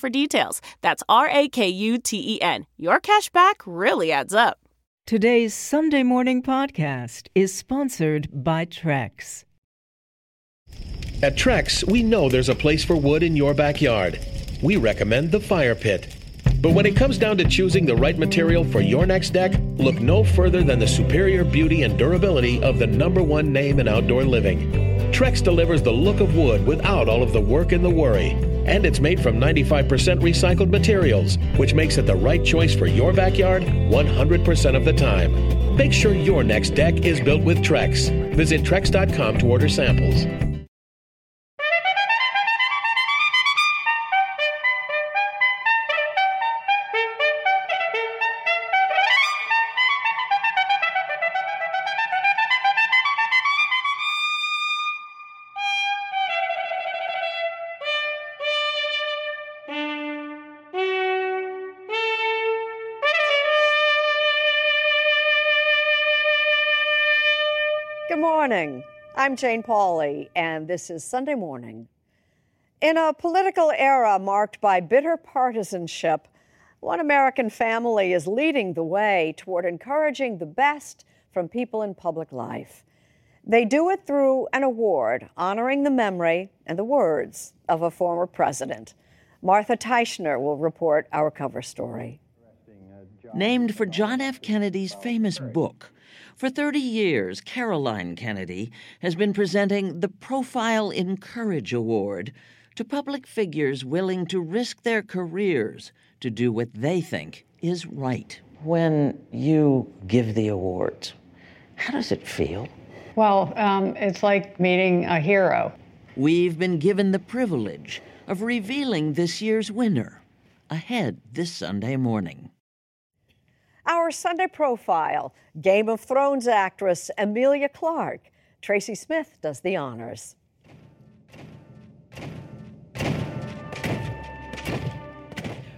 for details. That's R A K U T E N. Your cash back really adds up. Today's Sunday morning podcast is sponsored by Trex. At Trex, we know there's a place for wood in your backyard. We recommend the fire pit. But when it comes down to choosing the right material for your next deck, look no further than the superior beauty and durability of the number one name in outdoor living. Trex delivers the look of wood without all of the work and the worry. And it's made from 95% recycled materials, which makes it the right choice for your backyard 100% of the time. Make sure your next deck is built with Trex. Visit Trex.com to order samples. Morning. I'm Jane Pauley, and this is Sunday Morning. In a political era marked by bitter partisanship, one American family is leading the way toward encouraging the best from people in public life. They do it through an award honoring the memory and the words of a former president. Martha Teichner will report our cover story. Named for John F. Kennedy's famous book, for 30 years, Caroline Kennedy has been presenting the Profile in Courage Award to public figures willing to risk their careers to do what they think is right. When you give the awards, how does it feel? Well, um, it's like meeting a hero. We've been given the privilege of revealing this year's winner ahead this Sunday morning. Our Sunday profile Game of Thrones actress Emilia Clarke. Tracy Smith does the honors.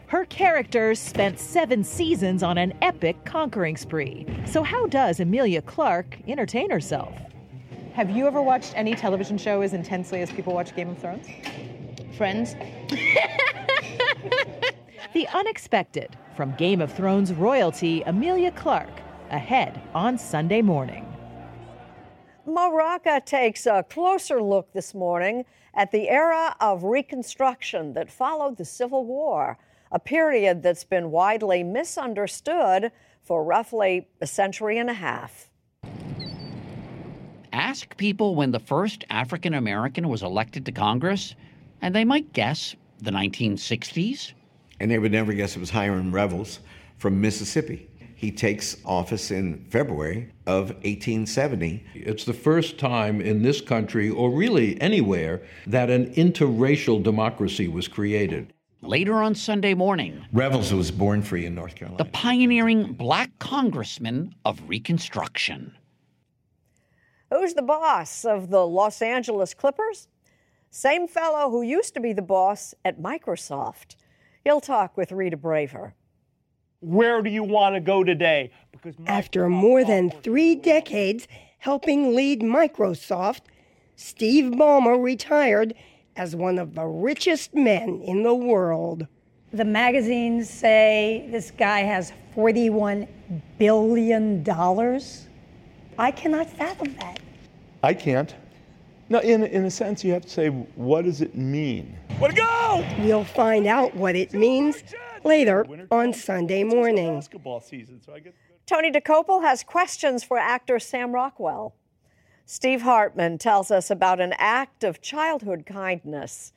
Her character spent seven seasons on an epic conquering spree. So, how does Emilia Clarke entertain herself? Have you ever watched any television show as intensely as people watch Game of Thrones? Friends. the unexpected from Game of Thrones royalty Emilia Clarke, ahead on Sunday morning. Mo Rocca takes a closer look this morning at the era of Reconstruction that followed the Civil War. a period that's been widely misunderstood for roughly a century and a half. Ask people when the first African American was elected to Congress, and they might guess the 1960s. And they would never guess it was Hiram Revels from Mississippi. He takes office in February of 1870. It's the first time in this country, or really anywhere, that an interracial democracy was created. Later on Sunday morning, Revels was born free in North Carolina. The pioneering black congressman of Reconstruction. Who's the boss of the Los Angeles Clippers? Same fellow who used to be the boss at Microsoft. He'll talk with Rita Braver. Where do you want to go today? Because After more than three decades helping lead Microsoft, Steve Ballmer retired as one of the richest men in the world. The magazines say this guy has $41 billion. I cannot fathom that. I can't. No, in, in a sense, you have to say, what does it mean? Let go! You'll find out what it means later on Sunday morning. Tony Dokoupil has questions for actor Sam Rockwell. Steve Hartman tells us about an act of childhood kindness.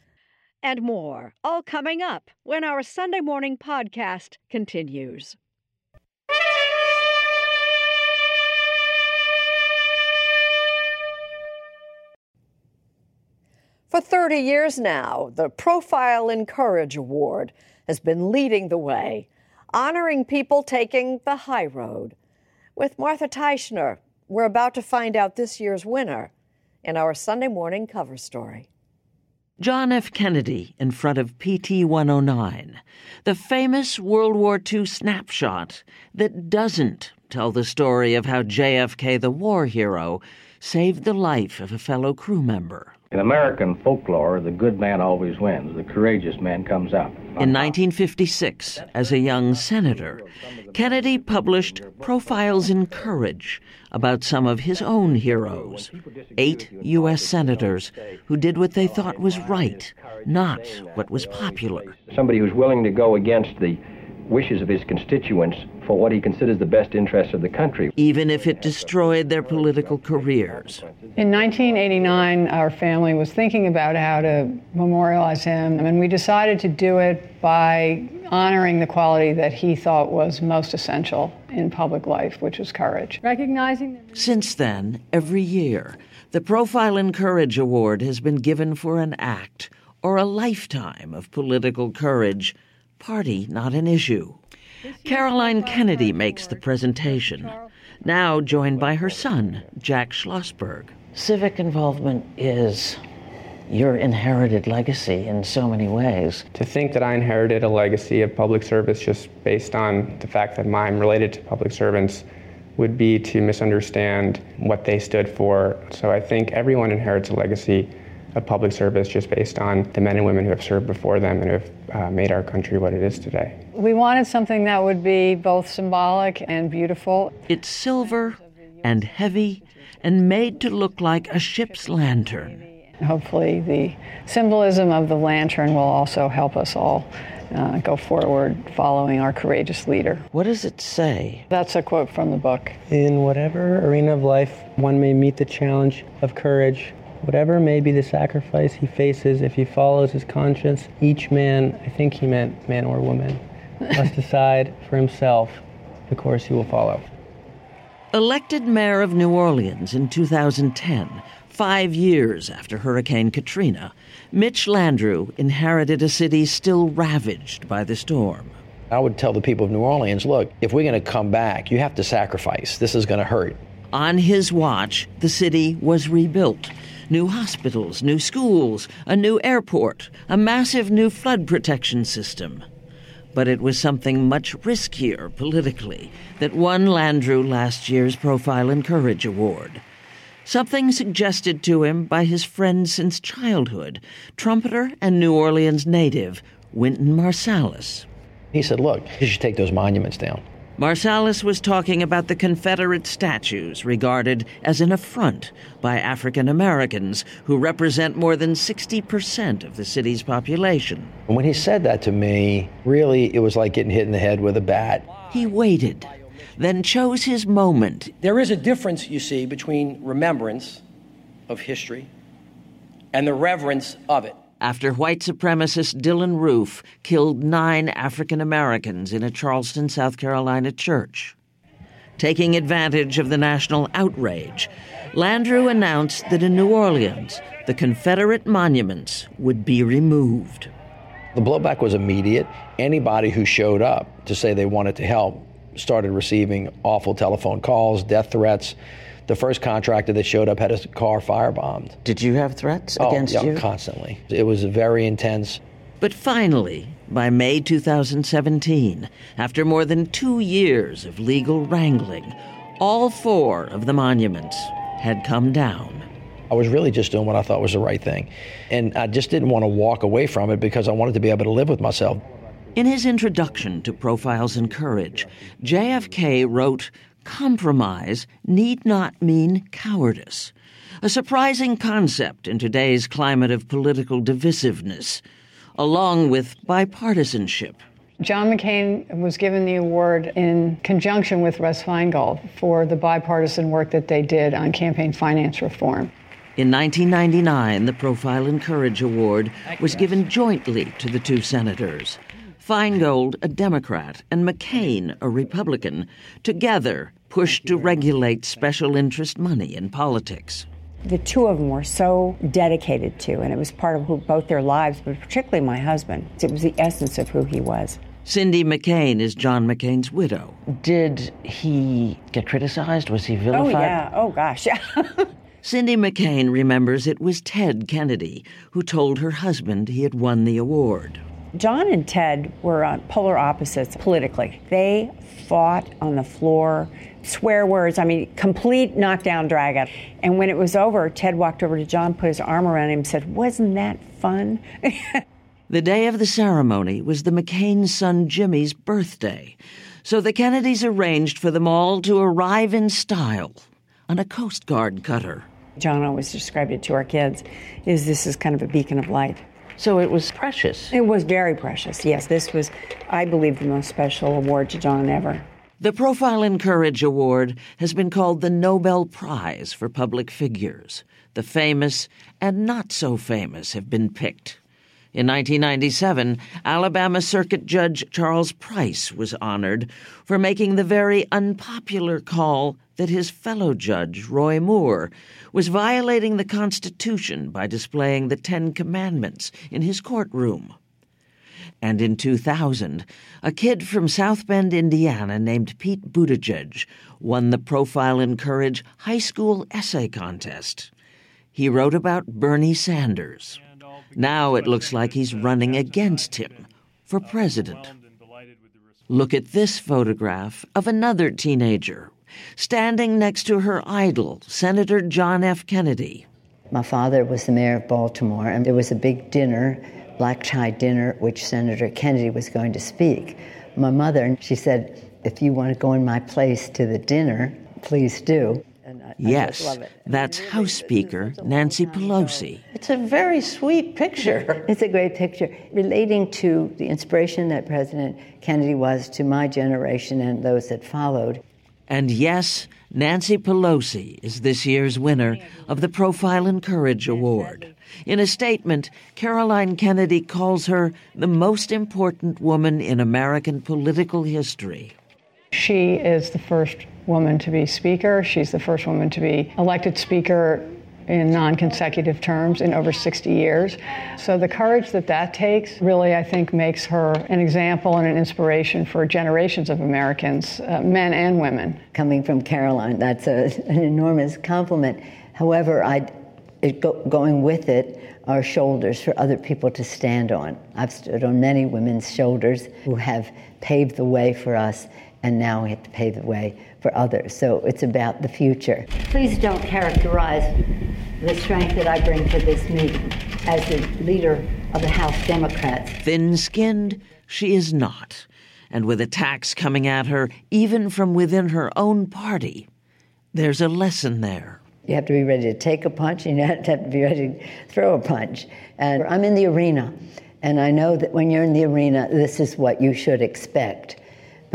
And more, all coming up when our Sunday morning podcast continues. For 30 years now, the Profile in Courage Award has been leading the way, honoring people taking the high road. With Martha Teichner, we're about to find out this year's winner in our Sunday morning cover story. John F. Kennedy in front of PT 109, the famous World War II snapshot that doesn't tell the story of how JFK, the war hero, saved the life of a fellow crew member. In American folklore, the good man always wins. The courageous man comes out. In 1956, as a young senator, Kennedy published Profiles in Courage about some of his own heroes, eight U.S. senators who did what they thought was right, not what was popular. Somebody who's willing to go against the wishes of his constituents for what he considers the best interests of the country. Even if it destroyed their political careers. In 1989, our family was thinking about how to memorialize him, and we decided to do it by honoring the quality that he thought was most essential in public life, which was courage. Recognizing. Since then, every year, the Profile in Courage Award has been given for an act or a lifetime of political courage party not an issue. Caroline Kennedy makes the presentation, now joined by her son, Jack Schlossberg. Civic involvement is your inherited legacy in so many ways. To think that I inherited a legacy of public service just based on the fact that I'm related to public servants would be to misunderstand what they stood for. So I think everyone inherits a legacy of public service just based on the men and women who have served before them and who have uh, made our country what it is today. We wanted something that would be both symbolic and beautiful. It's silver and heavy and made to look like a ship's lantern. Hopefully, the symbolism of the lantern will also help us all uh, go forward following our courageous leader. What does it say? That's a quote from the book. In whatever arena of life one may meet the challenge of courage, Whatever may be the sacrifice he faces if he follows his conscience, each man, I think he meant man or woman, must decide for himself the course he will follow. Elected mayor of New Orleans in 2010, five years after Hurricane Katrina, Mitch Landrieu inherited a city still ravaged by the storm. I would tell the people of New Orleans look, if we're going to come back, you have to sacrifice. This is going to hurt. On his watch, the city was rebuilt new hospitals, new schools, a new airport, a massive new flood protection system. But it was something much riskier politically that won Landrieu last year's Profile in Courage Award. Something suggested to him by his friend since childhood, trumpeter and New Orleans native Wynton Marsalis. He said, Look, you should take those monuments down. Marsalis was talking about the Confederate statues regarded as an affront by African Americans who represent more than 60% of the city's population. When he said that to me, really, it was like getting hit in the head with a bat. He waited, then chose his moment. There is a difference, you see, between remembrance of history and the reverence of it. After white supremacist Dylann Roof killed nine African Americans in a Charleston, South Carolina church. Taking advantage of the national outrage, Landrieu announced that in New Orleans, the Confederate monuments would be removed. The blowback was immediate. Anybody who showed up to say they wanted to help started receiving awful telephone calls, death threats. The first contractor that showed up had his car firebombed. Did you have threats oh, against yeah, you? Constantly. It was very intense. But finally, by May 2017, after more than two years of legal wrangling, all four of the monuments had come down. I was really just doing what I thought was the right thing. And I just didn't want to walk away from it because I wanted to be able to live with myself. In his introduction to Profiles in Courage, JFK wrote Compromise need not mean cowardice, a surprising concept in today's climate of political divisiveness, along with bipartisanship. John McCain was given the award in conjunction with Russ Feingold for the bipartisan work that they did on campaign finance reform. In 1999, the Profile in Courage Award was given jointly to the two senators. Feingold, a Democrat, and McCain, a Republican, together pushed to regulate special interest money in politics. The two of them were so dedicated to, and it was part of who, both their lives, but particularly my husband. It was the essence of who he was. Cindy McCain is John McCain's widow. Did he get criticized? Was he oh, vilified? Oh, yeah. Oh, gosh. Cindy McCain remembers it was Ted Kennedy who told her husband he had won the award. John and Ted were on polar opposites politically. They fought on the floor, swear words, I mean, complete knockdown dragout. And when it was over, Ted walked over to John, put his arm around him, and said, Wasn't that fun? the day of the ceremony was the McCain son Jimmy's birthday, so the Kennedys arranged for them all to arrive in style on a Coast Guard cutter. John always described it to our kids is this is kind of a beacon of light. So it was precious. It was very precious. Yes, this was, I believe, the most special award to John ever. The Profile in Courage Award has been called the Nobel Prize for public figures. The famous and not so famous have been picked. In 1997, Alabama Circuit Judge Charles Price was honored for making the very unpopular call that his fellow judge, Roy Moore, was violating the Constitution by displaying the Ten Commandments in his courtroom. And in 2000, a kid from South Bend, Indiana, named Pete Buttigieg won the Profile in Courage High School Essay Contest. He wrote about Bernie Sanders. Now it looks like he's running against him for president. Look at this photograph of another teenager standing next to her idol, Senator John F. Kennedy. My father was the mayor of Baltimore, and there was a big dinner, black tie dinner, which Senator Kennedy was going to speak. My mother, she said, if you want to go in my place to the dinner, please do. I, yes, I that's House Speaker Nancy Pelosi. It's a very sweet picture. It's a great picture relating to the inspiration that President Kennedy was to my generation and those that followed. And yes, Nancy Pelosi is this year's winner of the Profile in Courage Award. In a statement, Caroline Kennedy calls her the most important woman in American political history. She is the first woman to be Speaker. She's the first woman to be elected Speaker in non consecutive terms in over 60 years. So the courage that that takes really, I think, makes her an example and an inspiration for generations of Americans, uh, men and women. Coming from Caroline, that's a, an enormous compliment. However, I, go, going with it are shoulders for other people to stand on. I've stood on many women's shoulders who have paved the way for us, and now we have to pave the way for others. So it's about the future. Please don't characterize the strength that I bring to this meeting as the leader of the House Democrats. Thin skinned, she is not. and with attacks coming at her even from within her own party. There's a lesson there. You have to be ready to take a punch, and you have to be ready to throw a punch. And I'm in the arena, and I know that when you're in the arena, this is what you should expect.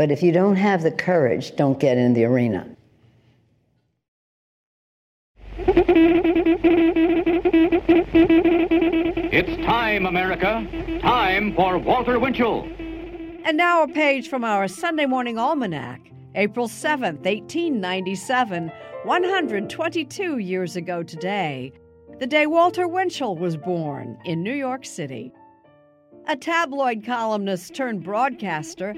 But if you don't have the courage, don't get in the arena. It's time, America. Time for Walter Winchell. And now a page from our Sunday Morning Almanac, April 7th, 1897, 122 years ago today, the day Walter Winchell was born in New York City. A tabloid columnist turned broadcaster,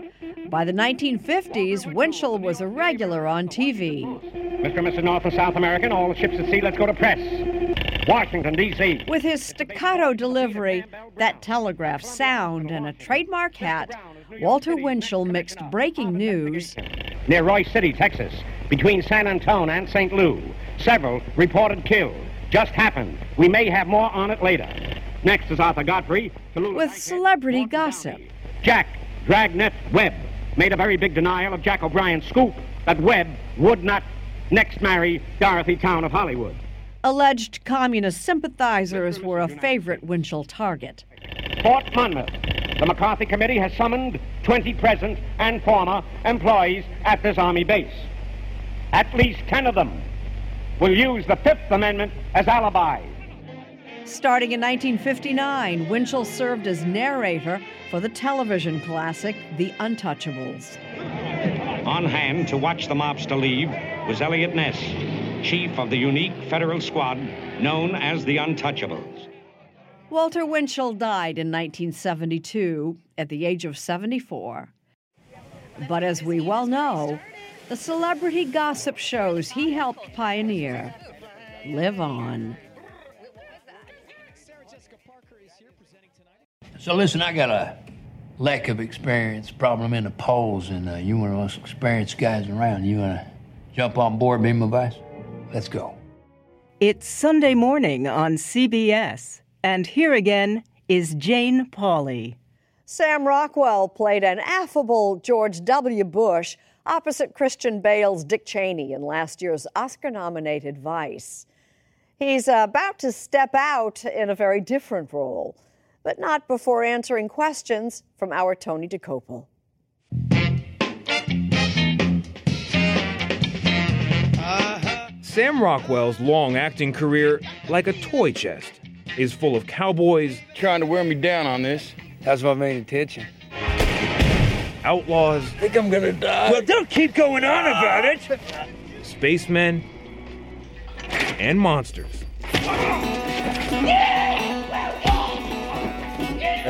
by the 1950s, Winchell was a regular on TV. Mr. and Mrs. North and South American, all the ships at sea, let's go to press. Washington, D.C. With his staccato delivery, that telegraph sound, and a trademark hat, Walter Winchell mixed breaking news Near Roy City, Texas, between San Antone and St. Lou. Several reported killed. Just happened. We may have more on it later. Next is Arthur Godfrey. with celebrity gossip. Jack Dragnet Webb made a very big denial of Jack O'Brian's scoop that Webb would not next marry Dorothy Towne of Hollywood. Alleged communist sympathizers were a favorite Winchell target. Fort Monmouth. The McCarthy Committee has summoned 20 present and former employees at this Army base. At least 10 of them will use the Fifth Amendment as alibis. Starting in 1959, Winchell served as narrator for the television classic The Untouchables. On hand to watch the mobster leave was Eliot Ness, chief of the unique federal squad known as the Untouchables. Walter Winchell died in 1972 at the age of 74. But as we well know, the celebrity gossip shows he helped pioneer live on. So listen, I got a lack of experience problem in the polls, and uh, you one of the most experienced guys around. You want to jump on board, be my vice? Let's go. It's Sunday morning on CBS, and here again is Jane Pauley. Sam Rockwell played an affable George W. Bush opposite Christian Bale's Dick Cheney in last year's Oscar nominated Vice. He's about to step out in a very different role, but not before answering questions from our Tony Dokoupil. Sam Rockwell's long acting career, like a toy chest, is full of cowboys trying to wear me down on this. That's my main intention. outlaws, Think I'm gonna die? Well, don't keep going on about it. spacemen, and monsters. I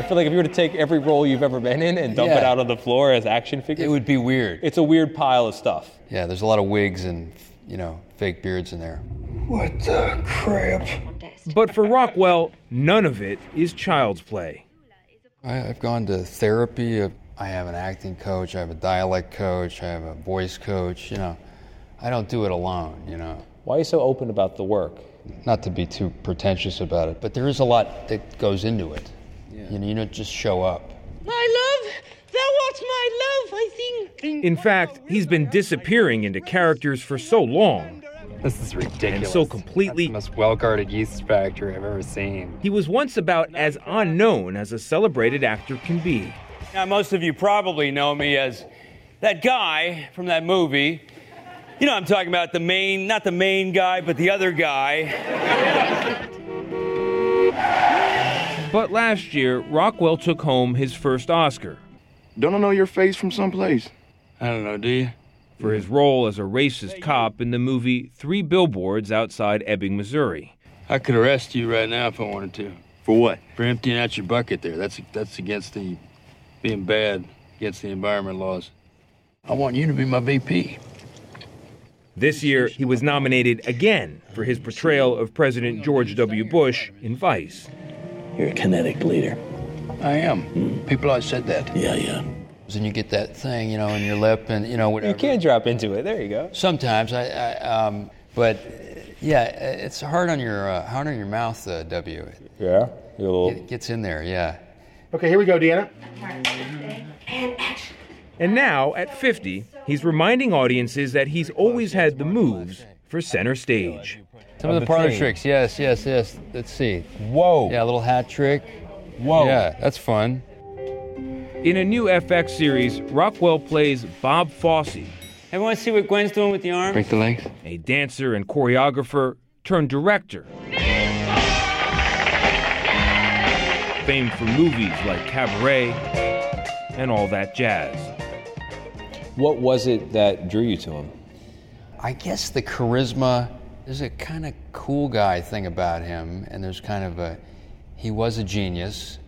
feel like if you were to take every role you've ever been in and dump it out on the floor as action figures, It would be weird. it's a weird pile of stuff. Yeah, there's a lot of wigs and you know fake beards in there. What the crap? But for Rockwell, none of it is child's play. I, I've gone to therapy. I have an acting coach. I have a dialect coach. I have a voice coach. You know, I don't do it alone. You know. Why are you so open about the work? Not to be too pretentious about it, but there is a lot that goes into it. You know, you don't just show up. My love, thou art my love, I think. In fact, he's been disappearing into characters for so long. This is ridiculous. And so completely. That's the most well guarded yeast factory I've ever seen. He was once about as unknown as a celebrated actor can be. Now, most of you probably know me as that guy from that movie. You know, I'm talking about the main, not the main guy, but the other guy. But last year, Rockwell took home his first Oscar. Don't I know your face from someplace? I don't know, do you? For his role as a racist cop in the movie Three Billboards Outside Ebbing, Missouri. I could arrest you right now if I wanted to. For what? For emptying out your bucket there. That's that's against the being bad, against the environment laws. I want you to be my VP. This year, he was nominated again for his portrayal of President George W. Bush in Vice. You're a kinetic leader. I am. People always said that. Yeah, yeah. And you get that thing, you know, in your lip, and you know whatever. You can't drop into it. There you go. Sometimes I, I um, but uh, yeah, it's hard on your uh, hard on your mouth, uh, W. Yeah, you little. It gets in there, yeah. Okay, here we go, Deanna. And action. And now, at 50, he's reminding audiences that he's always had the moves for center stage. Some of the parlor tricks, yes, yes, yes. Let's see. Whoa. Yeah, a little hat trick. Whoa. Yeah, that's fun. In a new FX series, Rockwell plays Bob Fosse, Everyone see what Gwen's doing with the arm? Break the legs. a dancer and choreographer turned director. Famed for movies like Cabaret and all that jazz. What was it that drew you to him? I guess the charisma. There's a kind of cool guy thing about him, and there's kind of a. He was a genius,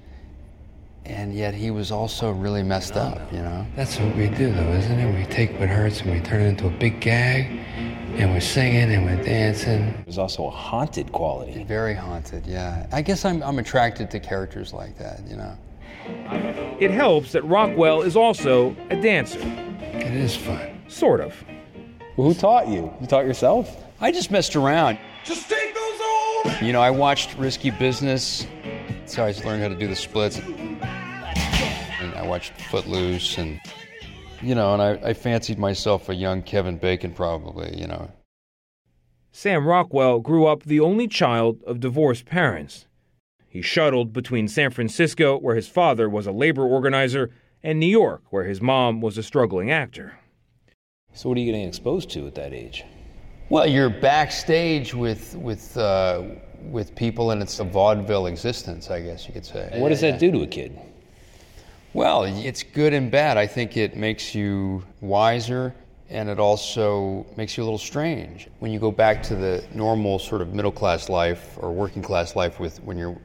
and yet he was also really messed up, you know? That's what we do, though, isn't it? We take what hurts and we turn it into a big gag, and we're singing and we're dancing. There's also a haunted quality. Very haunted, yeah. I guess I'm, I'm attracted to characters like that, you know? It helps that Rockwell is also a dancer. It is fun. Sort of. Well, who taught you? You taught yourself? I just messed around. Just take those on! You know, I watched Risky Business, so I just learned how to do the splits. And I watched Footloose, and, you know, and I, I fancied myself a young Kevin Bacon, probably, you know. Sam Rockwell grew up the only child of divorced parents. He shuttled between San Francisco, where his father was a labor organizer, and New York, where his mom was a struggling actor. So, what are you getting exposed to at that age? Well, you're backstage with with uh, with people, and it's a vaudeville existence, I guess you could say. What does that do to a kid? Well, it's good and bad. I think it makes you wiser, and it also makes you a little strange when you go back to the normal sort of middle class life or working class life with when you're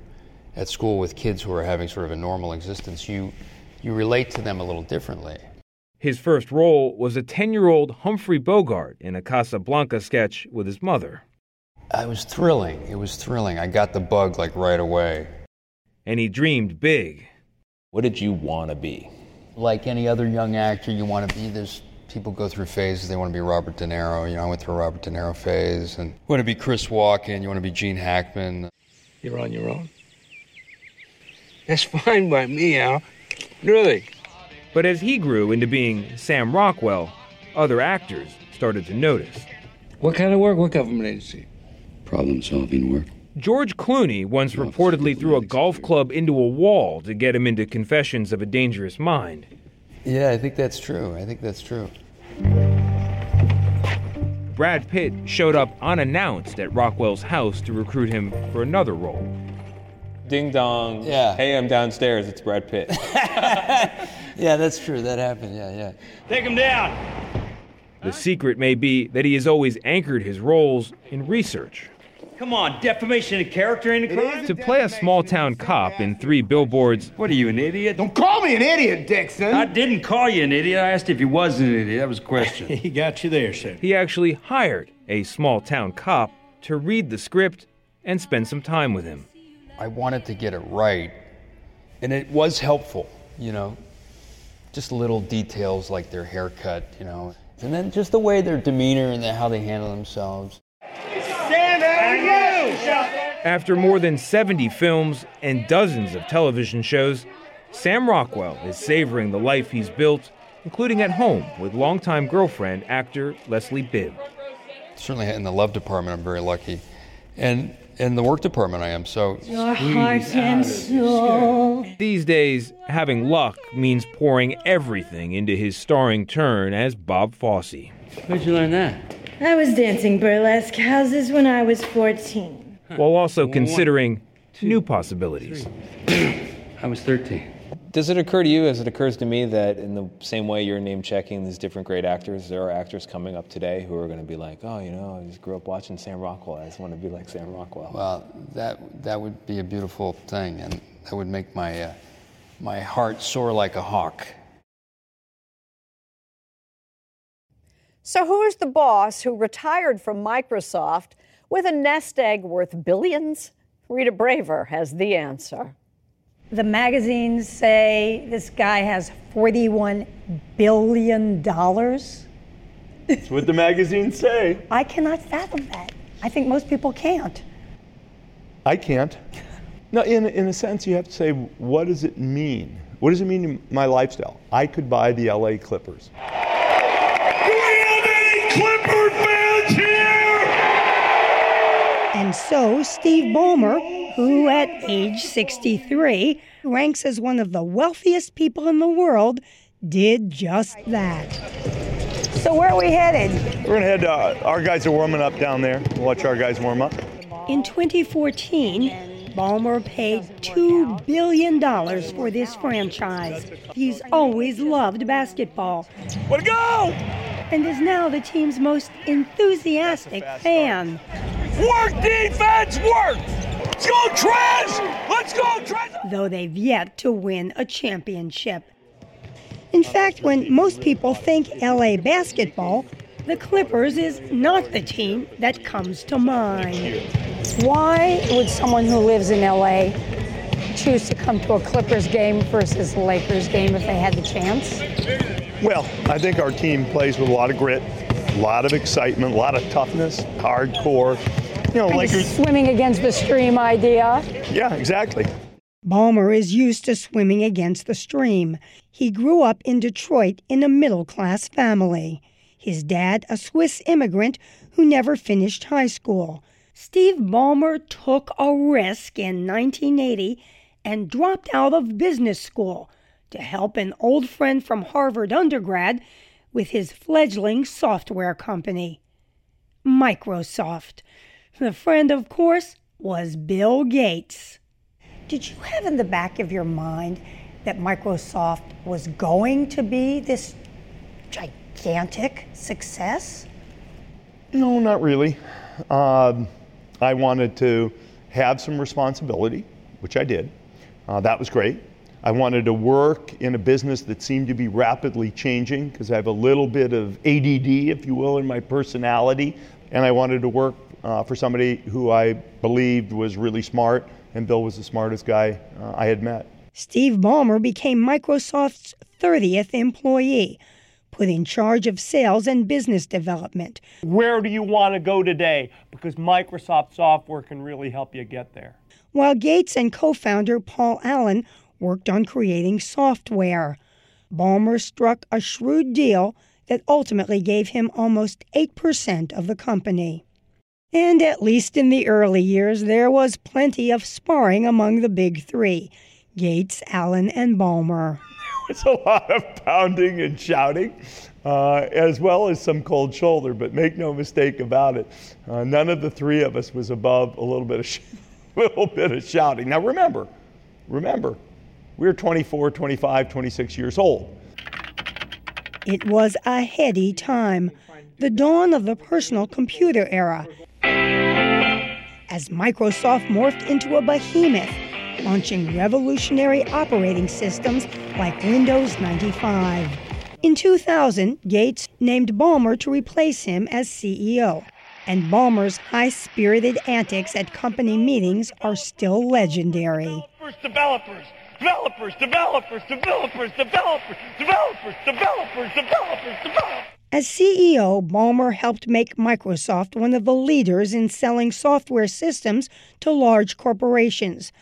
at school with kids who are having sort of a normal existence. You you relate to them a little differently. His first role was a 10 year old Humphrey Bogart in a Casablanca sketch with his mother. It was thrilling. It was thrilling. I got the bug like right away. And he dreamed big. What did you want to be? Like any other young actor, you want to be. this. people go through phases. They want to be Robert De Niro. You know, I went through a Robert De Niro phase, and you want to be Chris Walken. You want to be Gene Hackman. You're on your own. That's fine by me, Al. Really. But as he grew into being Sam Rockwell, other actors started to notice. What kind of work? What government agency? Problem solving work. George Clooney once reportedly threw a golf club into a wall to get him into Confessions of a Dangerous Mind. Yeah, I think that's true. I think that's true. Brad Pitt showed up unannounced at Rockwell's house to recruit him for another role. Ding dong. Yeah. Hey, I'm downstairs. It's Brad Pitt. Yeah, that's true. That happened. Yeah, yeah. Take him down. The secret may be that he has always anchored his roles in research. Come on, defamation of character ain't a crime. To play a small town cop in three billboards, What are you, an idiot? Don't call me an idiot, Dixon. I didn't call you an idiot. I asked if you was an idiot. That was a question. he got you there, sir. he actually hired a small town cop to read the script and spend some time with him. I wanted to get it right, and it was helpful. You know, just little details like their haircut. You know, and then just the way their demeanor and the, how they handle themselves. After more than 70 films and dozens of television shows, Sam Rockwell is savoring the life he's built, including at home with longtime girlfriend actor Leslie Bibb. Certainly in the love department, I'm very lucky, and in the work department, I am. So Your heart and soul. These days, having luck means pouring everything into his starring turn as Bob Fosse. Where'd you learn that? I was dancing burlesque houses when I was 14. while also considering new possibilities. I was 13. Does it occur to you, as it occurs to me, that in the same way you're name checking these different great actors, there are actors coming up today who are going to be like, oh, you know, I just grew up watching Sam Rockwell. I just want to be like Sam Rockwell. Well, that that would be a beautiful thing, and that would make my uh, my heart soar like a hawk. So, who is the boss who retired from Microsoft with a nest egg worth billions? Rita Braver has the answer. The magazines say this guy has $41 billion. That's what the magazines say. I cannot fathom that. I think most people can't. I can't. No, in, in a sense, you have to say, what does it mean? What does it mean to my lifestyle? I could buy the LA Clippers. Clipper fans here! And so, Steve Ballmer, who at age 63 ranks as one of the wealthiest people in the world, did just that. So, where are we headed? We're gonna head. Uh, our guys are warming up down there. We'll watch our guys warm up. In 2014, Ballmer paid $2 billion for this franchise. He's always loved basketball. To go! And is now the team's most enthusiastic fan. Work defense, work! Let's go, Trez! Let's go, Trez! Though they've yet to win a championship. In fact, when most people think LA basketball, the Clippers is not the team that comes to mind. Why would someone who lives in LA choose to come to a Clippers game versus a Lakers game if they had the chance? Well, I think our team plays with a lot of grit, a lot of excitement, a lot of toughness, hardcore. You know, like swimming against the stream idea. Yeah, exactly. Ballmer is used to swimming against the stream. He grew up in Detroit in a middle class family. His dad, a Swiss immigrant who never finished high school. Steve Ballmer took a risk in 1980 and dropped out of business school to help an old friend from Harvard undergrad with his fledgling software company, Microsoft. The friend, of course, was Bill Gates. Did you have in the back of your mind that Microsoft was going to be this gigantic success? No, not really. Um, I wanted to have some responsibility, which I did. Uh, that was great. I wanted to work in a business that seemed to be rapidly changing because I have a little bit of ADD, if you will, in my personality. And I wanted to work uh, for somebody who I believed was really smart, and Bill was the smartest guy uh, I had met. Steve Ballmer became Microsoft's 30th employee, put in charge of sales and business development. Where do you want to go today? Because Microsoft software can really help you get there. while Gates and co founder Paul Allen worked on creating software. Ballmer struck a shrewd deal that ultimately gave him almost 8% of the company. And at least in the early years, there was plenty of sparring among the big three Gates, Allen, and Ballmer. It's a lot of pounding and shouting, uh, as well as some cold shoulder. But make no mistake about it, uh, none of the three of us was above a little bit of sh- little bit of shouting. Now remember, remember, we we're 24, 25, 26 years old. It was a heady time, the dawn of the personal computer era. As Microsoft morphed into a behemoth, launching revolutionary operating systems like Windows 95. In 2000, Gates named Ballmer to replace him as CEO. And Ballmer's high spirited antics at company meetings are still legendary. Developers, developers, developers, developers, developers, developers, developers, developers, developers. As CEO, Ballmer helped make Microsoft one of the leaders in selling software systems to large corporations.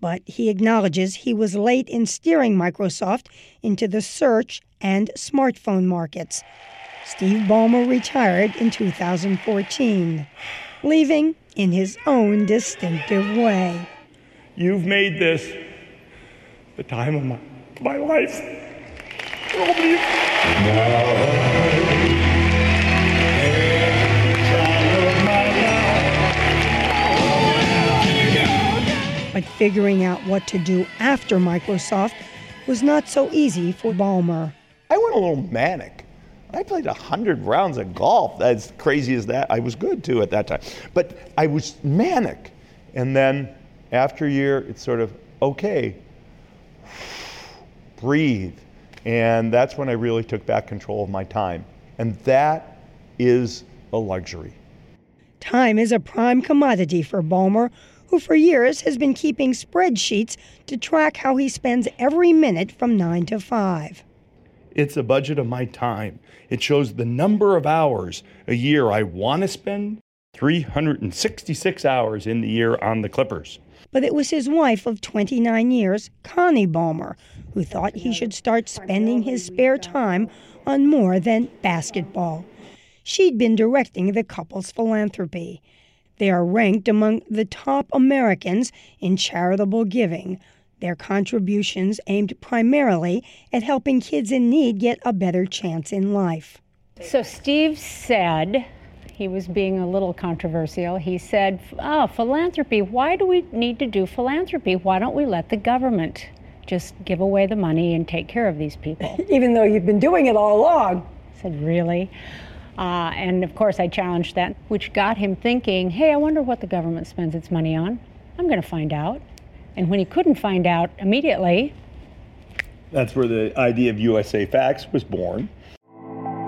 But he acknowledges he was late in steering Microsoft into the search and smartphone markets. Steve Ballmer retired in 2014, leaving in his own distinctive way. You've made this the time of my, my life. But figuring out what to do after Microsoft was not so easy for Ballmer. I went a little manic. I played 100 rounds of golf. As crazy as that, I was good too at that time. But I was manic. And then after a year, it's sort of, okay, breathe. And that's when I really took back control of my time. And that is a luxury. Time is a prime commodity for Ballmer, who for years has been keeping spreadsheets to track how he spends every minute from 9 to 5. It's a budget of my time. It shows the number of hours a year I want to spend 366 hours in the year on the Clippers. but it was his wife of 29 years, Connie Ballmer, who thought he should start spending his spare time on more than basketball. She'd been directing the couple's philanthropy. They are ranked among the top Americans in charitable giving. Their contributions aimed primarily at helping kids in need get a better chance in life. So Steve said, he was being a little controversial. He said, Oh, philanthropy, why do we need to do philanthropy? Why don't we let the government just give away the money and take care of these people? Even though you've been doing it all along. I said, Really? Uh, and of course, I challenged that, which got him thinking, Hey, I wonder what the government spends its money on. I'm going to find out. And when he couldn't find out immediately, That's where the idea of USA Facts was born.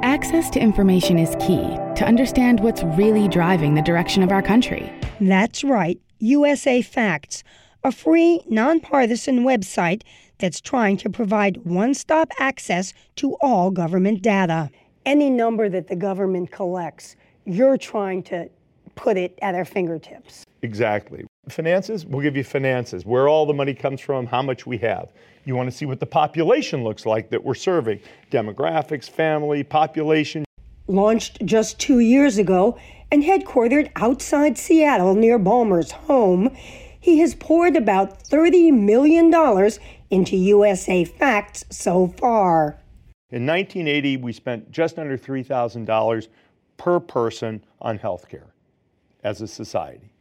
Access to information is key to understand what's really driving the direction of our country. That's right, USA Facts, a free, nonpartisan website that's trying to provide one stop access to all government data. Any number that the government collects, you're trying to put it at our fingertips. Exactly. Finances, we'll give you finances, where all the money comes from, how much we have. You want to see what the population looks like that we're serving demographics, family, population. Launched just two years ago and headquartered outside Seattle near Ballmer's home, he has poured about $30 million into USA Facts so far. In 1980, we spent just under $3,000 per person on health care as a society.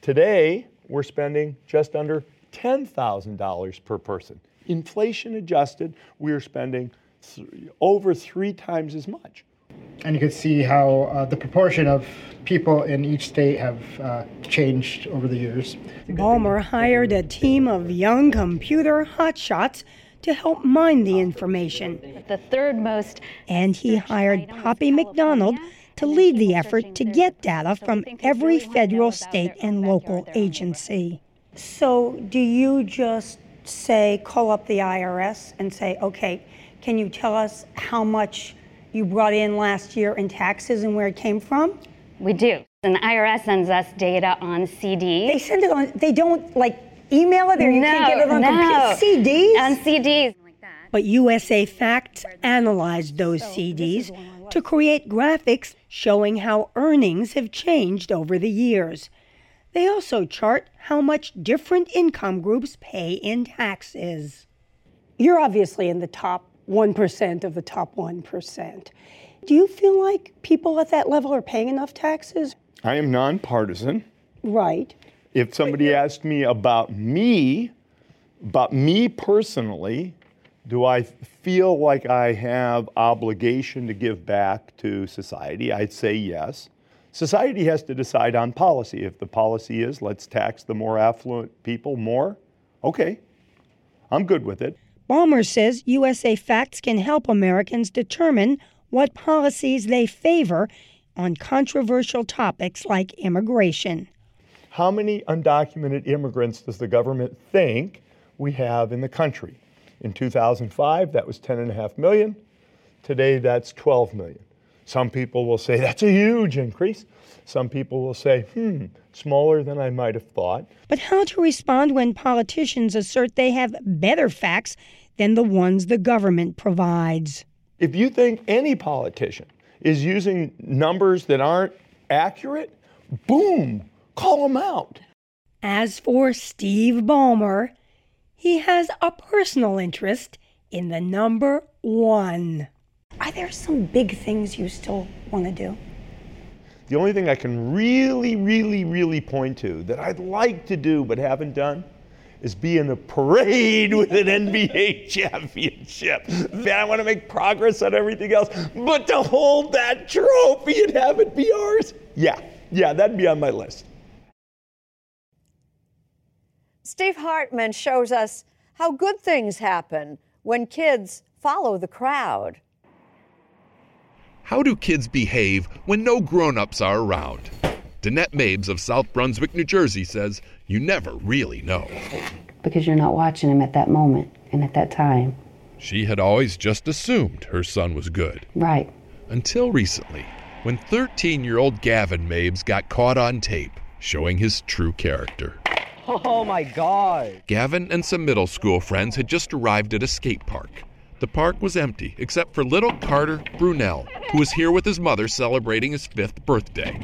Today, we're spending just under $10,000 per person. Inflation adjusted, we're spending th- over three times as much. And you can see how uh, the proportion of people in each state have uh, changed over the years. Ballmer hired a team of young computer hotshots to help mine the information. The third most. And he hired Poppy MacDonald to lead the effort to get data from every federal, state, and local agency. So, do you just say, call up the IRS and say, okay, can you tell us how much you brought in last year in taxes and where it came from? We do. And the IRS sends us data on CDs. They send it on, they don't like email it or you no, can't get it on no. computer. CDs? On CDs. But USA Facts analyzed those CDs to create graphics showing how earnings have changed over the years. They also chart how much different income groups pay in taxes. You're obviously in the top 1% of the top 1%. Do you feel like people at that level are paying enough taxes? I am nonpartisan. Right. If somebody asked me about me, about me personally, do I feel like I have obligation to give back to society? I'd say yes. Society has to decide on policy. If the policy is let's tax the more affluent people more, okay, I'm good with it. Ballmer says USA Facts can help Americans determine what policies they favor on controversial topics like immigration. How many undocumented immigrants does the government think we have in the country? In 2005, that was 10.5 million. Today, that's 12 million. Some people will say that's a huge increase. Some people will say, hmm, smaller than I might have thought. But how to respond when politicians assert they have better facts than the ones the government provides? If you think any politician is using numbers that aren't accurate, boom, call them out. As for Steve Ballmer, he has a personal interest in the number one. Are there some big things you still want to do? The only thing I can really, really, really point to that I'd like to do but haven't done is be in a parade with an NBA championship. Man, I want to make progress on everything else, but to hold that trophy and have it be ours, yeah, yeah, that'd be on my list. Steve Hartman shows us how good things happen when kids follow the crowd. How do kids behave when no grown ups are around? Danette Mabes of South Brunswick, New Jersey says you never really know. Because you're not watching him at that moment and at that time. She had always just assumed her son was good. Right. Until recently, when 13 year old Gavin Mabes got caught on tape showing his true character. Oh my god. Gavin and some middle school friends had just arrived at a skate park. The park was empty except for little Carter Brunel, who was here with his mother celebrating his fifth birthday.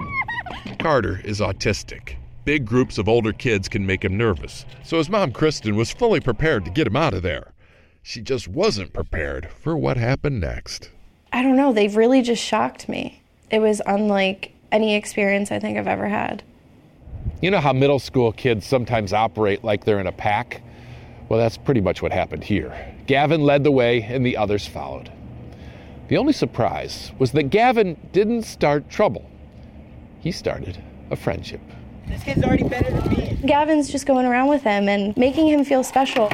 Carter is autistic. Big groups of older kids can make him nervous, so his mom, Kristen, was fully prepared to get him out of there. She just wasn't prepared for what happened next. I don't know, they've really just shocked me. It was unlike any experience I think I've ever had. You know how middle school kids sometimes operate like they're in a pack? Well, that's pretty much what happened here. Gavin led the way and the others followed. The only surprise was that Gavin didn't start trouble. He started a friendship. This kid's already better than me. Gavin's just going around with him and making him feel special.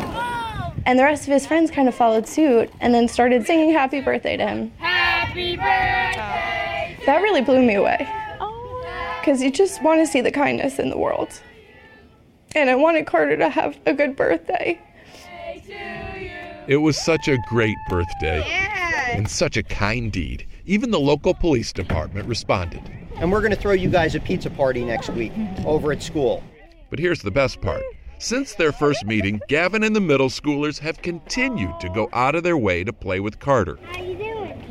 And the rest of his friends kind of followed suit and then started singing happy birthday to him. Happy birthday! That really blew me away. Because you just want to see the kindness in the world. And I wanted Carter to have a good birthday. It was such a great birthday and such a kind deed. Even the local police department responded. And we're going to throw you guys a pizza party next week over at school. But here's the best part. Since their first meeting, Gavin and the middle schoolers have continued to go out of their way to play with Carter.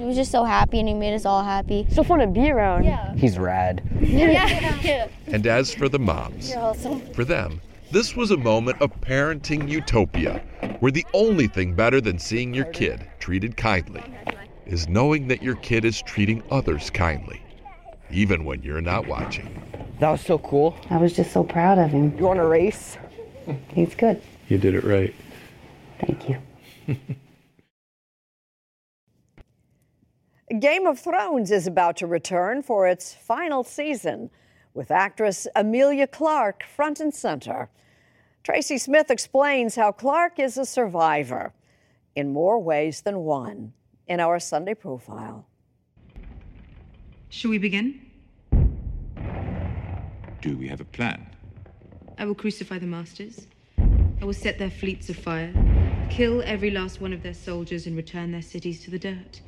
He was just so happy and he made us all happy. So fun to be around. Yeah. He's rad. yeah. And as for the moms, You're awesome. for them, this was a moment of parenting utopia, where the only thing better than seeing your kid treated kindly is knowing that your kid is treating others kindly, even when you're not watching. That was so cool. I was just so proud of him. You want a race? He's good. You did it right. Thank you. Game of Thrones is about to return for its final season with actress Emilia Clarke front and center. Tracy Smith explains how Clarke is a survivor in more ways than one in our Sunday profile. Should we begin? Do we have a plan? I will crucify the masters. I will set their fleets afire, kill every last one of their soldiers, and return their cities to the dirt.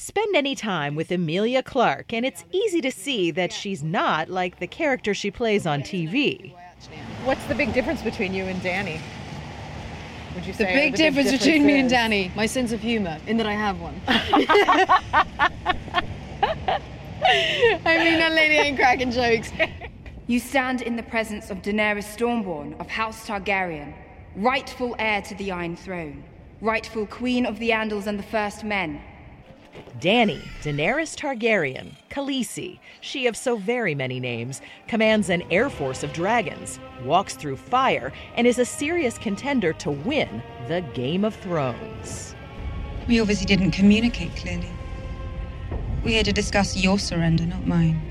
Spend any time with Emilia Clarke, and it's easy to see that she's not like the character she plays on TV. What's the big difference between you and Dany? Would you The say big difference between me and? Dany, my sense of humor, in that I have one. I mean, that lady ain't cracking jokes. You stand in the presence of Daenerys Stormborn of House Targaryen, rightful heir to the Iron Throne, rightful queen of the Andals and the First Men. Dany, Daenerys Targaryen, Khaleesi, she of so very many names, commands an air force of dragons, walks through fire, and is a serious contender to win the Game of Thrones. We obviously didn't communicate clearly. We had to discuss your surrender, not mine.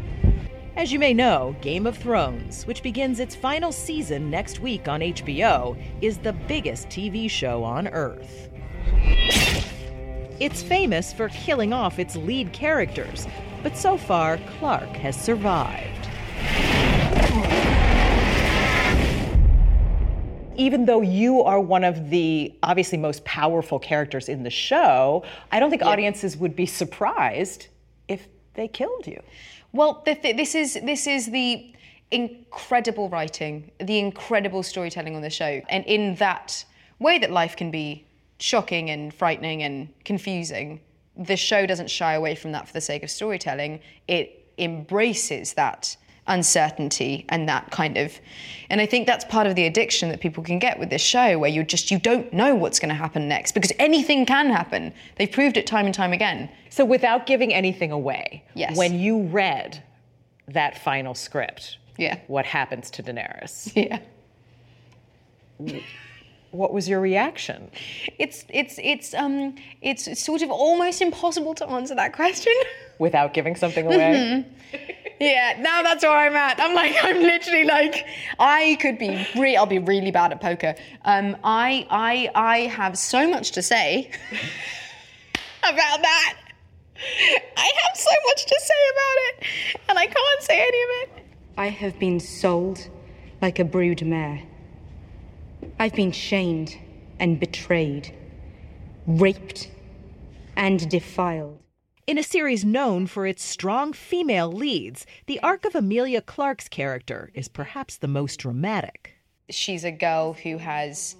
As you may know, Game of Thrones, which begins its final season next week on HBO, is the biggest TV show on Earth. It's famous for killing off its lead characters, but so far, Clarke has survived. even though you are one of the obviously most powerful characters in the show, I don't think audiences would be surprised if they killed you. Well, the th- this is this is the incredible writing, the incredible storytelling on the show, and in that way that life can be shocking and frightening and confusing, the show doesn't shy away from that for the sake of storytelling. It embraces that uncertainty and that kind of and i think that's part of the addiction that people can get with this show where you just you don't know what's going to happen next because anything can happen they've proved it time and time again So, without giving anything away, Yes. when you read that final script, yeah, what happens to Daenerys? Yeah. What was your reaction? it's it's it's um it's sort of almost impossible to answer that question Without giving something away? Mhm. Yeah, now that's where I'm at. I'm like, I'm literally like, I could be, re- I'll be really bad at poker. Um, I, I, I have so much to say about that. I have so much to say about it, and I can't say any of it. I have been sold like a brood mare. I've been shamed and betrayed, raped and defiled. In a series known for its strong female leads, the arc of Emilia Clarke's character is perhaps the most dramatic. She's a girl who has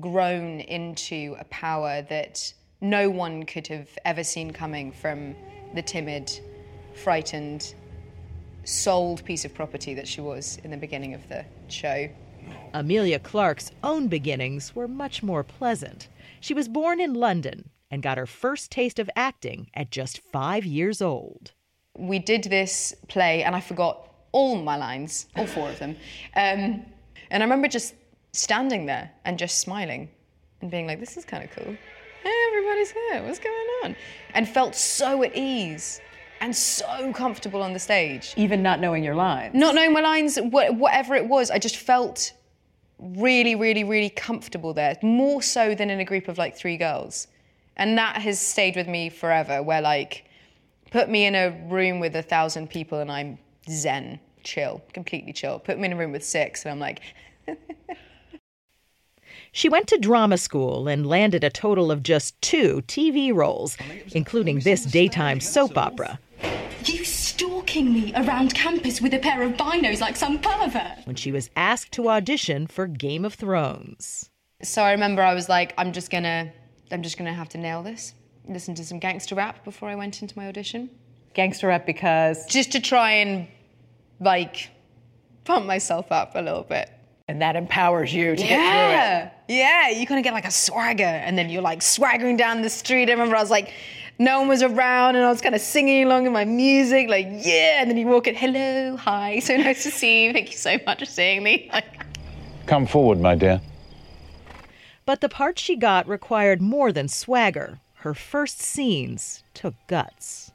grown into a power that no one could have ever seen coming from the timid, frightened, sold piece of property that she was in the beginning of the show. Emilia Clarke's own beginnings were much more pleasant. She was born in London and got her first taste of acting at just five years old. We did this play, and I forgot all my lines, all four of them. Um, and I remember just standing there and just smiling and being like, this is kind of cool. Everybody's here. What's going on? And felt so at ease and so comfortable on the stage. Even not knowing your lines. Not knowing my lines, wh- whatever it was, I just felt really, really, really comfortable there, more so than in a group of like three girls. And that has stayed with me forever, where like, put me in a room with a thousand people and I'm zen, chill, completely chill. Put me in a room with six and I'm like, She went to drama school and landed a total of just two TV roles, including this daytime soap opera. You stalking me around campus with a pair of binos like some pervert. When she was asked to audition for Game of Thrones. So I remember I was like, I'm just gonna, I'm just gonna have to nail this. Listen to some gangster rap before I went into my audition. Gangster rap because just to try and like pump myself up a little bit. And that empowers you to yeah. get through it. Yeah, you kind of get like a swagger, and then you're like swaggering down the street. I remember I was like, no one was around, and I was kind of singing along in my music, like yeah. And then you walk in, hello, hi, so nice to see you. Thank you so much for seeing me. Come forward, my dear. But the part she got required more than swagger. Her first scenes took guts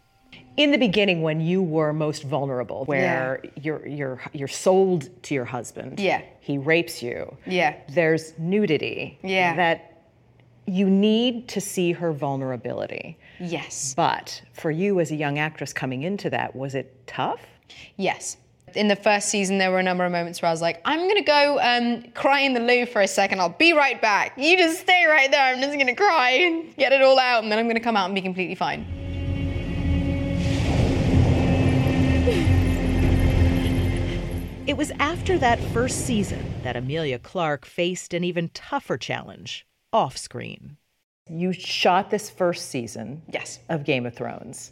in the beginning when you were most vulnerable where yeah. you're you're you're sold to your husband yeah he rapes you yeah there's nudity yeah that you need to see her vulnerability yes but for you as a young actress coming into that was it tough yes in the first season, there were a number of moments where I was like, I'm going to go um, cry in the loo for a second. I'll be right back. You just stay right there. I'm just going to cry and get it all out, and then I'm going to come out and be completely fine. It was after that first season that Emilia Clarke faced an even tougher challenge off screen. You shot this first season yes. of Game of Thrones,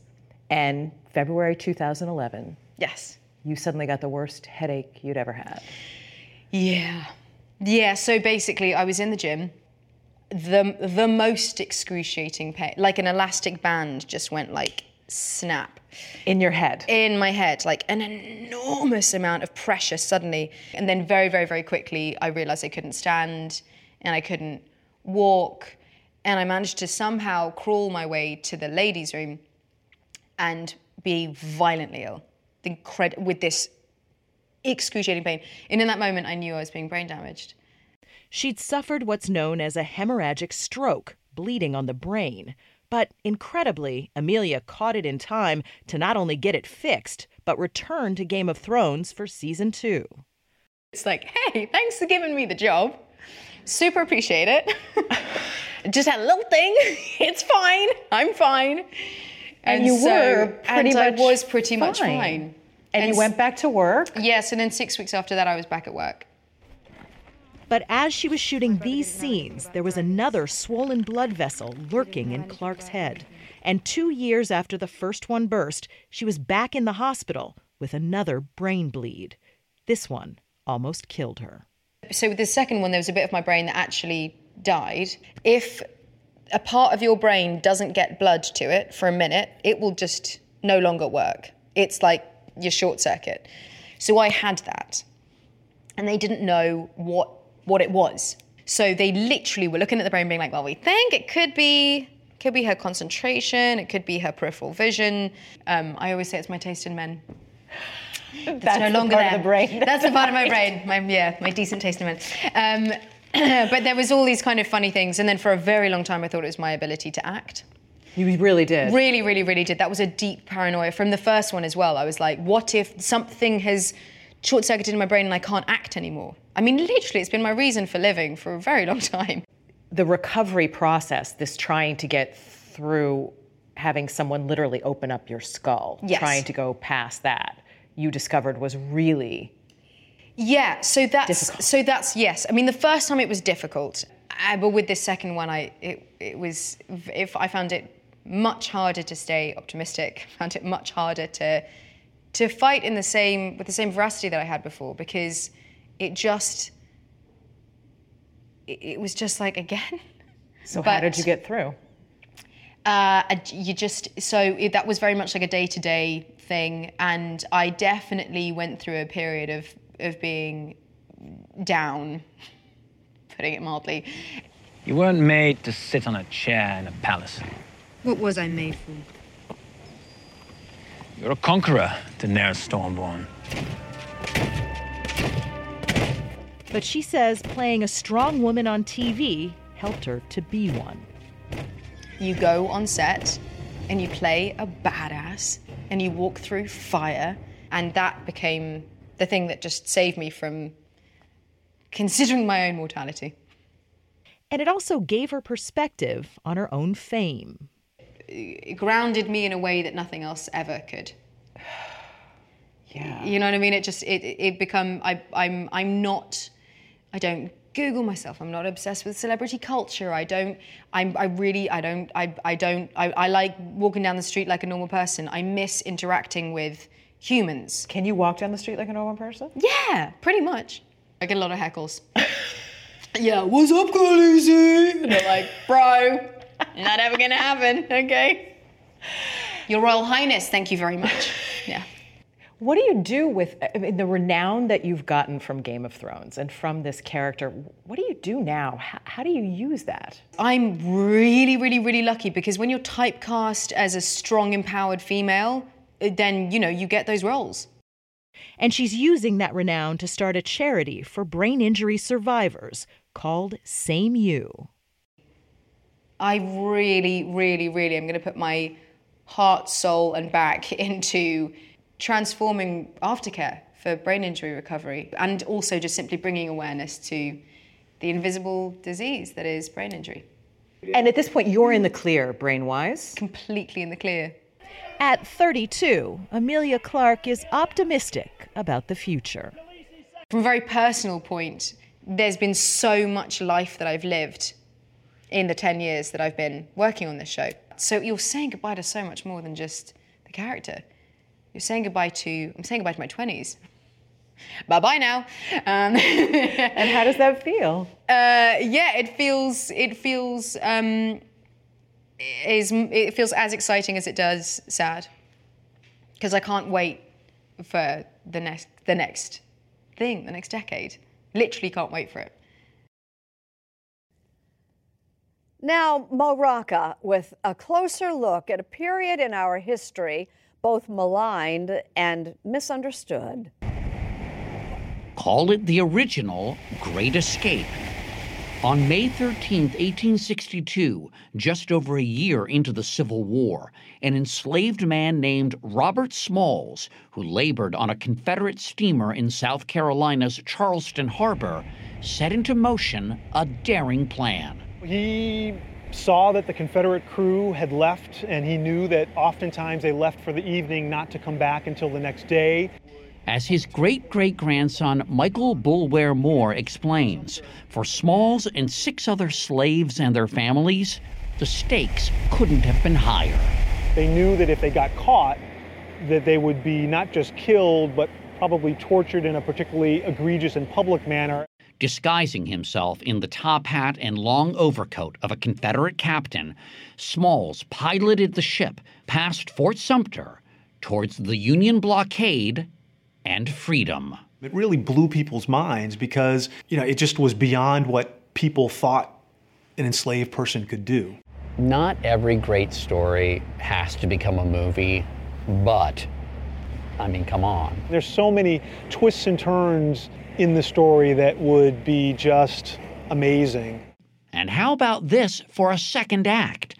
and February 2011. Yes. You suddenly got the worst headache you'd ever had. Yeah. Yeah, so basically, I was in the gym. The, the most excruciating pain, like an elastic band just went like snap. In your head? In my head, like an enormous amount of pressure suddenly. And then very, very, very quickly, I realized I couldn't stand and I couldn't walk. And I managed to somehow crawl my way to the ladies' room and be violently ill incred- with this excruciating pain. And in that moment, I knew I was being brain damaged. She'd suffered what's known as a hemorrhagic stroke, bleeding on the brain. But incredibly, Emilia caught it in time to not only get it fixed, but return to Game of Thrones for season two. It's like, hey, thanks for giving me the job. Super appreciate it. Just had a little thing. It's fine. I'm fine. And, and you so, were pretty and much I was pretty fine. much fine. And, and you went back to work? Yes, and then six weeks after that, I was back at work. But as she was shooting these scenes, there was another swollen blood vessel lurking in Clarke's head. And two years after the first one burst, she was back in the hospital with another brain bleed. This one almost killed her. So, with the second one, there was a bit of my brain that actually died. If a part of your brain doesn't get blood to it for a minute, it will just no longer work. It's like your short circuit. So, I had that. And they didn't know what what it was. So they literally were looking at the brain, being like, "Well, we think it could be." Could be her concentration. It could be her peripheral vision. Um, I always say it's my taste in men. That's, That's no longer part there. the brain. That's the part of my brain. My yeah, my decent taste in men. Um, but there was all these kind of funny things, and then for a very long time, I thought it was my ability to act. You really did. Really, really, really did. That was a deep paranoia from the first one as well. I was like, what if something has short circuited in my brain and I can't act anymore? I mean, literally, it's been my reason for living for a very long time. The recovery process, this trying to get through having someone literally open up your skull, yes. trying to go past that, you discovered was really Yeah, so that's so that's yes. I mean, the first time it was difficult, uh, but with this second one, I it it was if I found it much harder to stay optimistic. Found it much harder to to fight in the same with the same veracity that I had before because it just it, it was just like again. So how did you get through? Uh, you just so it, that was very much like a day to day thing, and I definitely went through a period of of being down, putting it mildly. You weren't made to sit on a chair in a palace. What was I made for? You're a conqueror, Daenerys Stormborn. But she says playing a strong woman on TV helped her to be one. You go on set and you play a badass and you walk through fire, and that became the thing that just saved me from considering my own mortality. And it also gave her perspective on her own fame. It grounded me in a way that nothing else ever could. Yeah. You know what I mean? It just it it become I I'm I'm not I don't Google myself. I'm not obsessed with celebrity culture. I don't. I'm. I really. I don't. I. I don't. I, I like walking down the street like a normal person. I miss interacting with humans. Can you walk down the street like a normal person? Yeah, pretty much. I get a lot of heckles. yeah, what's up, Khaleesi? And they're like, bro, not ever gonna happen. Okay. Your Royal Highness, thank you very much. Yeah. What do you do with I mean, the renown that you've gotten from Game of Thrones and from this character? What do you do now? How, how do you use that? I'm really, really, really lucky because when you're typecast as a strong, empowered female, Uh, then you know you get those roles. And she's using that renown to start a charity for brain injury survivors called SameYou. I really, really, really am going to put my heart, soul, and back into transforming aftercare for brain injury recovery and also just simply bringing awareness to the invisible disease that is brain injury. And at this point, you're in the clear, brain wise? Completely in the clear. At 32, Emilia Clarke is optimistic about the future. From a very personal point, there's been so much life that I've lived in the 10 years that I've been working on this show. So you're saying goodbye to so much more than just the character. You're saying goodbye to, I'm saying goodbye to my 20s. Bye bye now. Um, and how does that feel? Uh, yeah, it feels, it feels, um, is, it feels as exciting as it does sad. Because I can't wait for the next, the next thing, the next decade. Literally can't wait for it. Now, Mo Rocca with a closer look at a period in our history both maligned and misunderstood. Call it the original Great Escape. On May 13, 1862, just over a year into the Civil War, an enslaved man named Robert Smalls, who labored on a Confederate steamer in South Carolina's Charleston Harbor, set into motion a daring plan. He saw that the Confederate crew had left, and he knew that oftentimes they left for the evening not to come back until the next day. As his great great grandson Michael Boulware Moore explains, for Smalls and six other slaves and their families, the stakes couldn't have been higher. They knew that if they got caught, that they would be not just killed, but probably tortured in a particularly egregious and public manner. Disguising himself in the top hat and long overcoat of a Confederate captain, Smalls piloted the ship past Fort Sumter towards the Union blockade and freedom. It really blew people's minds because, you know, it just was beyond what people thought an enslaved person could do. Not every great story has to become a movie, but I mean, come on. There's so many twists and turns in the story that would be just amazing. And how about this for a second act?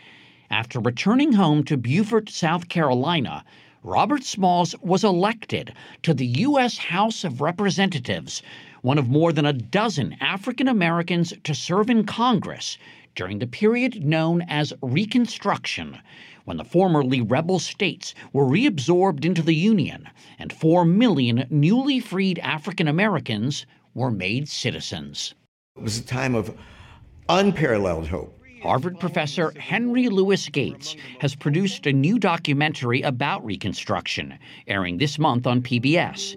After returning home to Beaufort, South Carolina, Robert Smalls was elected to the U.S. House of Representatives, one of more than a dozen African Americans to serve in Congress during the period known as Reconstruction, when the formerly rebel states were reabsorbed into the Union and 4 million newly freed African Americans were made citizens. It was a time of unparalleled hope. Harvard professor Henry Louis Gates has produced a new documentary about Reconstruction, airing this month on PBS.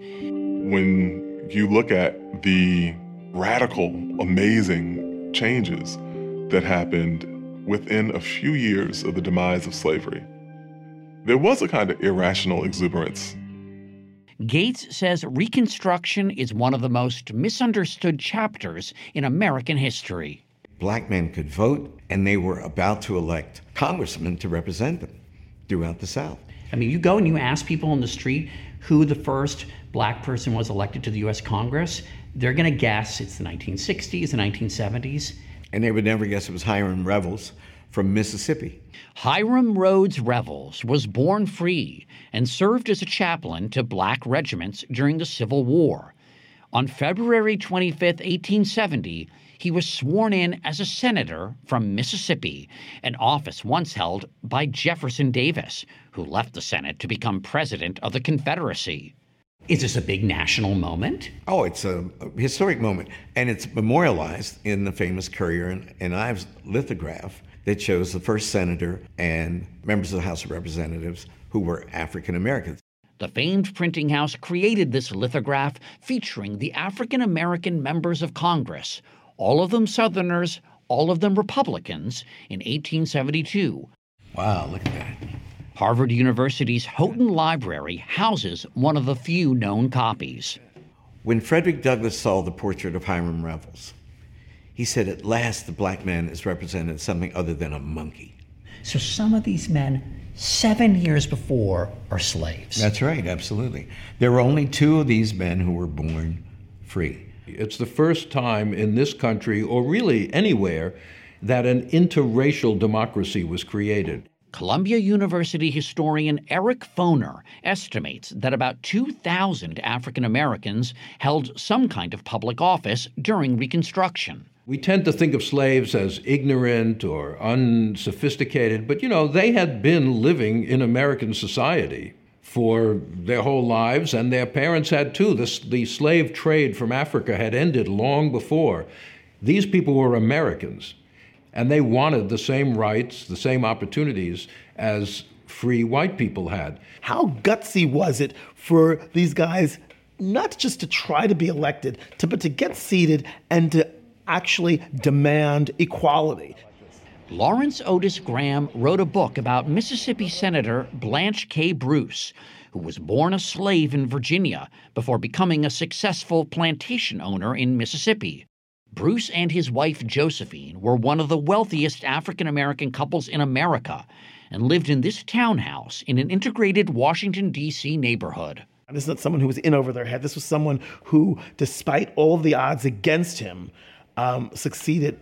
When you look at the radical, amazing changes that happened within a few years of the demise of slavery, there was a kind of irrational exuberance. Gates says Reconstruction is one of the most misunderstood chapters in American history. Black men could vote, and they were about to elect congressmen to represent them throughout the South. I mean, you go and you ask people on the street who the first black person was elected to the U.S. Congress, they're going to guess it's the 1960s, the 1970s. And they would never guess it was Hiram Revels from Mississippi. Hiram Rhodes Revels was born free and served as a chaplain to black regiments during the Civil War. On February 25, 1870, he was sworn in as a senator from Mississippi, an office once held by Jefferson Davis, who left the Senate to become president of the Confederacy. Is this a big national moment? Oh, it's a, historic moment. And it's memorialized in the famous Currier and, and Ives lithograph that shows the first senator and members of the House of Representatives who were African Americans. The famed printing house created this lithograph featuring the African American members of Congress, all of them Southerners, all of them Republicans, in 1872. Wow, look at that. Harvard University's Houghton Library houses one of the few known copies. When Frederick Douglass saw the portrait of Hiram Revels, he said, At last the black man is represented as something other than a monkey. So some of these men, seven years before, are slaves. That's right, absolutely. There were only two of these men who were born free. It's the first time in this country, or really anywhere, that an interracial democracy was created. Columbia University historian Eric Foner estimates that about 2,000 African Americans held some kind of public office during Reconstruction. We tend to think of slaves as ignorant or unsophisticated, but you know, they had been living in American society for their whole lives, and their parents had too. The, the slave trade from Africa had ended long before. These people were Americans, and they wanted the same rights, the same opportunities as free white people had. How gutsy was it for these guys not just to try to be elected, to, but to get seated and to actually demand equality? Lawrence Otis Graham wrote a book about Mississippi Senator Blanche K. Bruce, who was born a slave in Virginia before becoming a successful plantation owner in Mississippi. Bruce and his wife Josephine were one of the wealthiest African American couples in America and lived in this townhouse in an integrated Washington, D.C. neighborhood. This is not someone who was in over their head. This was someone who, despite all the odds against him, um, succeeded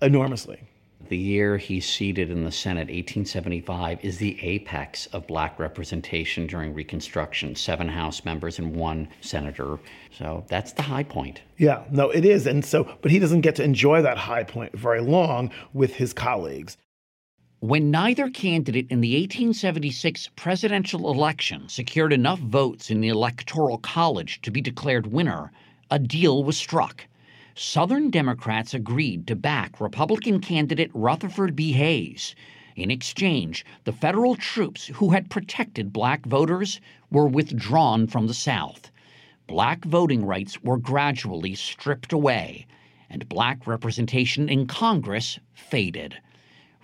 enormously. The year he's seated in the Senate, 1875, is the apex of black representation during Reconstruction. Seven House members and one senator. So that's the high point. Yeah, no, it is. And so, but he doesn't get to enjoy that high point very long with his colleagues. When neither candidate in the 1876 presidential election secured enough votes in the Electoral College to be declared winner, a deal was struck. Southern Democrats agreed to back Republican candidate Rutherford B. Hayes. In exchange, the federal troops who had protected black voters were withdrawn from the South. Black voting rights were gradually stripped away, and black representation in Congress faded.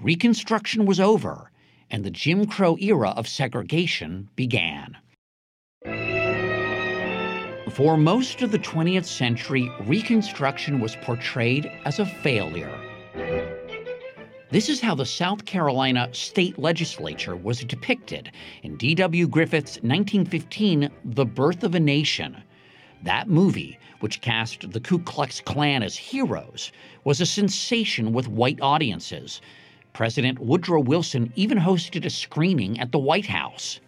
Reconstruction was over, and the Jim Crow era of segregation began. For most of the 20th century, Reconstruction was portrayed as a failure. This is how the South Carolina state legislature was depicted in D.W. Griffith's 1915 The Birth of a Nation. That movie, which cast the Ku Klux Klan as heroes, was a sensation with white audiences. President Woodrow Wilson even hosted a screening at the White House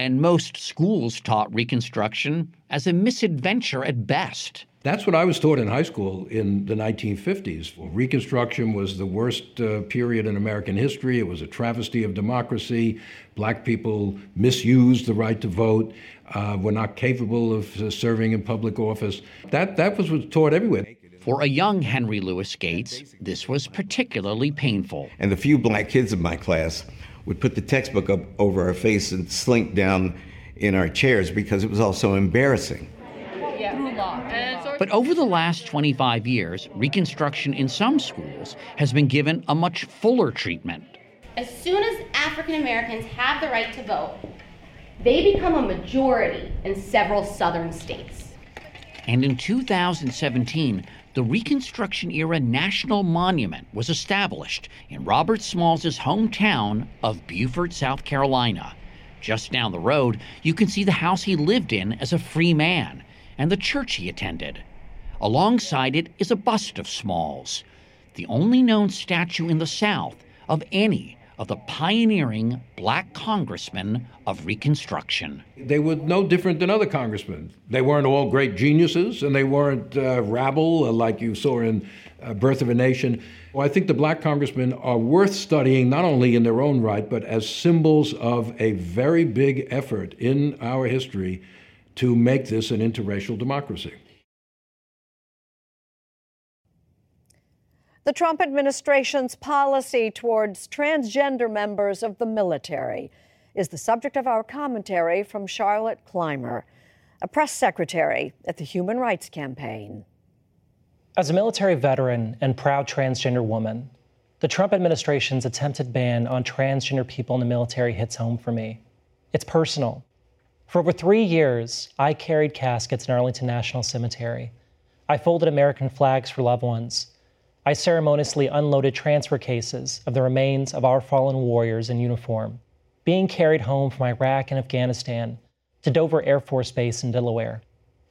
and most schools taught Reconstruction as a misadventure at best. That's what I was taught in high school in the 1950s. Reconstruction was the worst uh, period in American history. It was a travesty of democracy. Black people misused the right to vote, uh, were not capable of uh, serving in public office. That, that was was taught everywhere. For a young Henry Louis Gates, this was particularly painful. And the few black kids in my class would put the textbook up over our face and slink down in our chairs because it was all so embarrassing. But over the last 25 years, Reconstruction in some schools has been given a much fuller treatment. As soon as African Americans have the right to vote, they become a majority in several southern states. And in 2017, the Reconstruction era National Monument was established in Robert Smalls' hometown of Beaufort, South Carolina. Just down the road, you can see the house he lived in as a free man and the church he attended. Alongside it is a bust of Smalls, the only known statue in the South of any of the pioneering black congressmen of Reconstruction. They were no different than other congressmen. They weren't all great geniuses, and they weren't uh, rabble uh, like you saw in uh, Birth of a Nation. Well, I think the black congressmen are worth studying not only in their own right, but as symbols of a very big effort in our history to make this an interracial democracy. The Trump administration's policy towards transgender members of the military is the subject of our commentary from Charlotte Clymer, a press secretary at the Human Rights Campaign. As a military veteran and proud transgender woman, the Trump administration's attempted ban on transgender people in the military hits home for me. It's personal. For over three years, I carried caskets in Arlington National Cemetery. I folded American flags for loved ones. I ceremoniously unloaded transfer cases of the remains of our fallen warriors in uniform, being carried home from Iraq and Afghanistan to Dover Air Force Base in Delaware.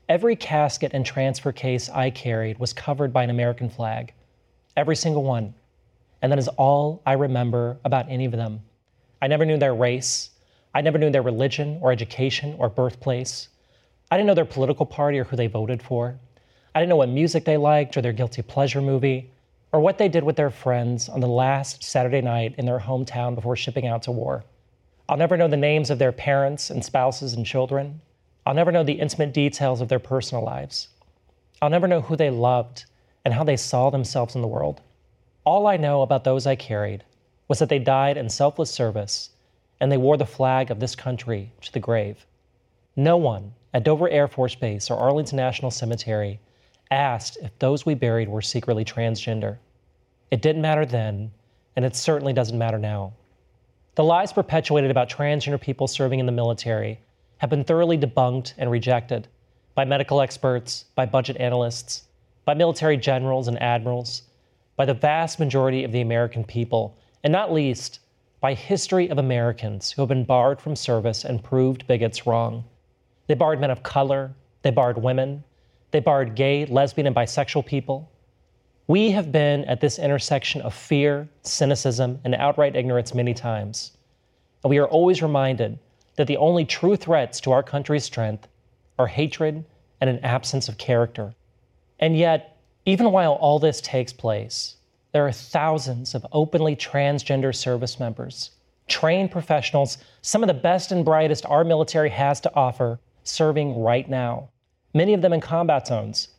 Every casket and transfer case I carried was covered by an American flag. Every single one. And that is all I remember about any of them. I never knew their race. I never knew their religion or education or birthplace. I didn't know their political party or who they voted for. I didn't know what music they liked or their guilty pleasure movie or what they did with their friends on the last Saturday night in their hometown before shipping out to war. I'll never know the names of their parents and spouses and children. I'll never know the intimate details of their personal lives. I'll never know who they loved and how they saw themselves in the world. All I know about those I carried was that they died in selfless service and they wore the flag of this country to the grave. No one at Dover Air Force Base or Arlington National Cemetery asked if those we buried were secretly transgender. It didn't matter then, and it certainly doesn't matter now. The lies perpetuated about transgender people serving in the military have been thoroughly debunked and rejected by medical experts, by budget analysts, by military generals and admirals, by the vast majority of the American people, and not least by history of Americans who have been barred from service and proved bigots wrong. They barred men of color, they barred women, they barred gay, lesbian, and bisexual people. We have been at this intersection of fear, cynicism, and outright ignorance many times. And we are always reminded that the only true threats to our country's strength are hatred and an absence of character. And yet, even while all this takes place, there are thousands of openly transgender service members, trained professionals, some of the best and brightest our military has to offer, serving right now many of them in combat zones.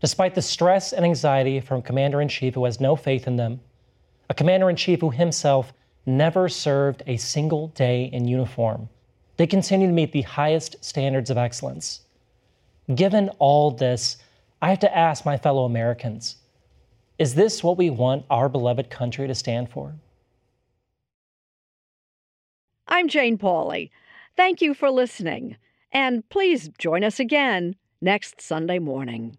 Despite the stress and anxiety from a commander in chief who has no faith in them, a commander in chief who himself never served a single day in uniform, they continue to meet the highest standards of excellence. Given all this, I have to ask my fellow Americans is this what we want our beloved country to stand for? I'm Jane Pauley. Thank you for listening. And please join us again next Sunday morning.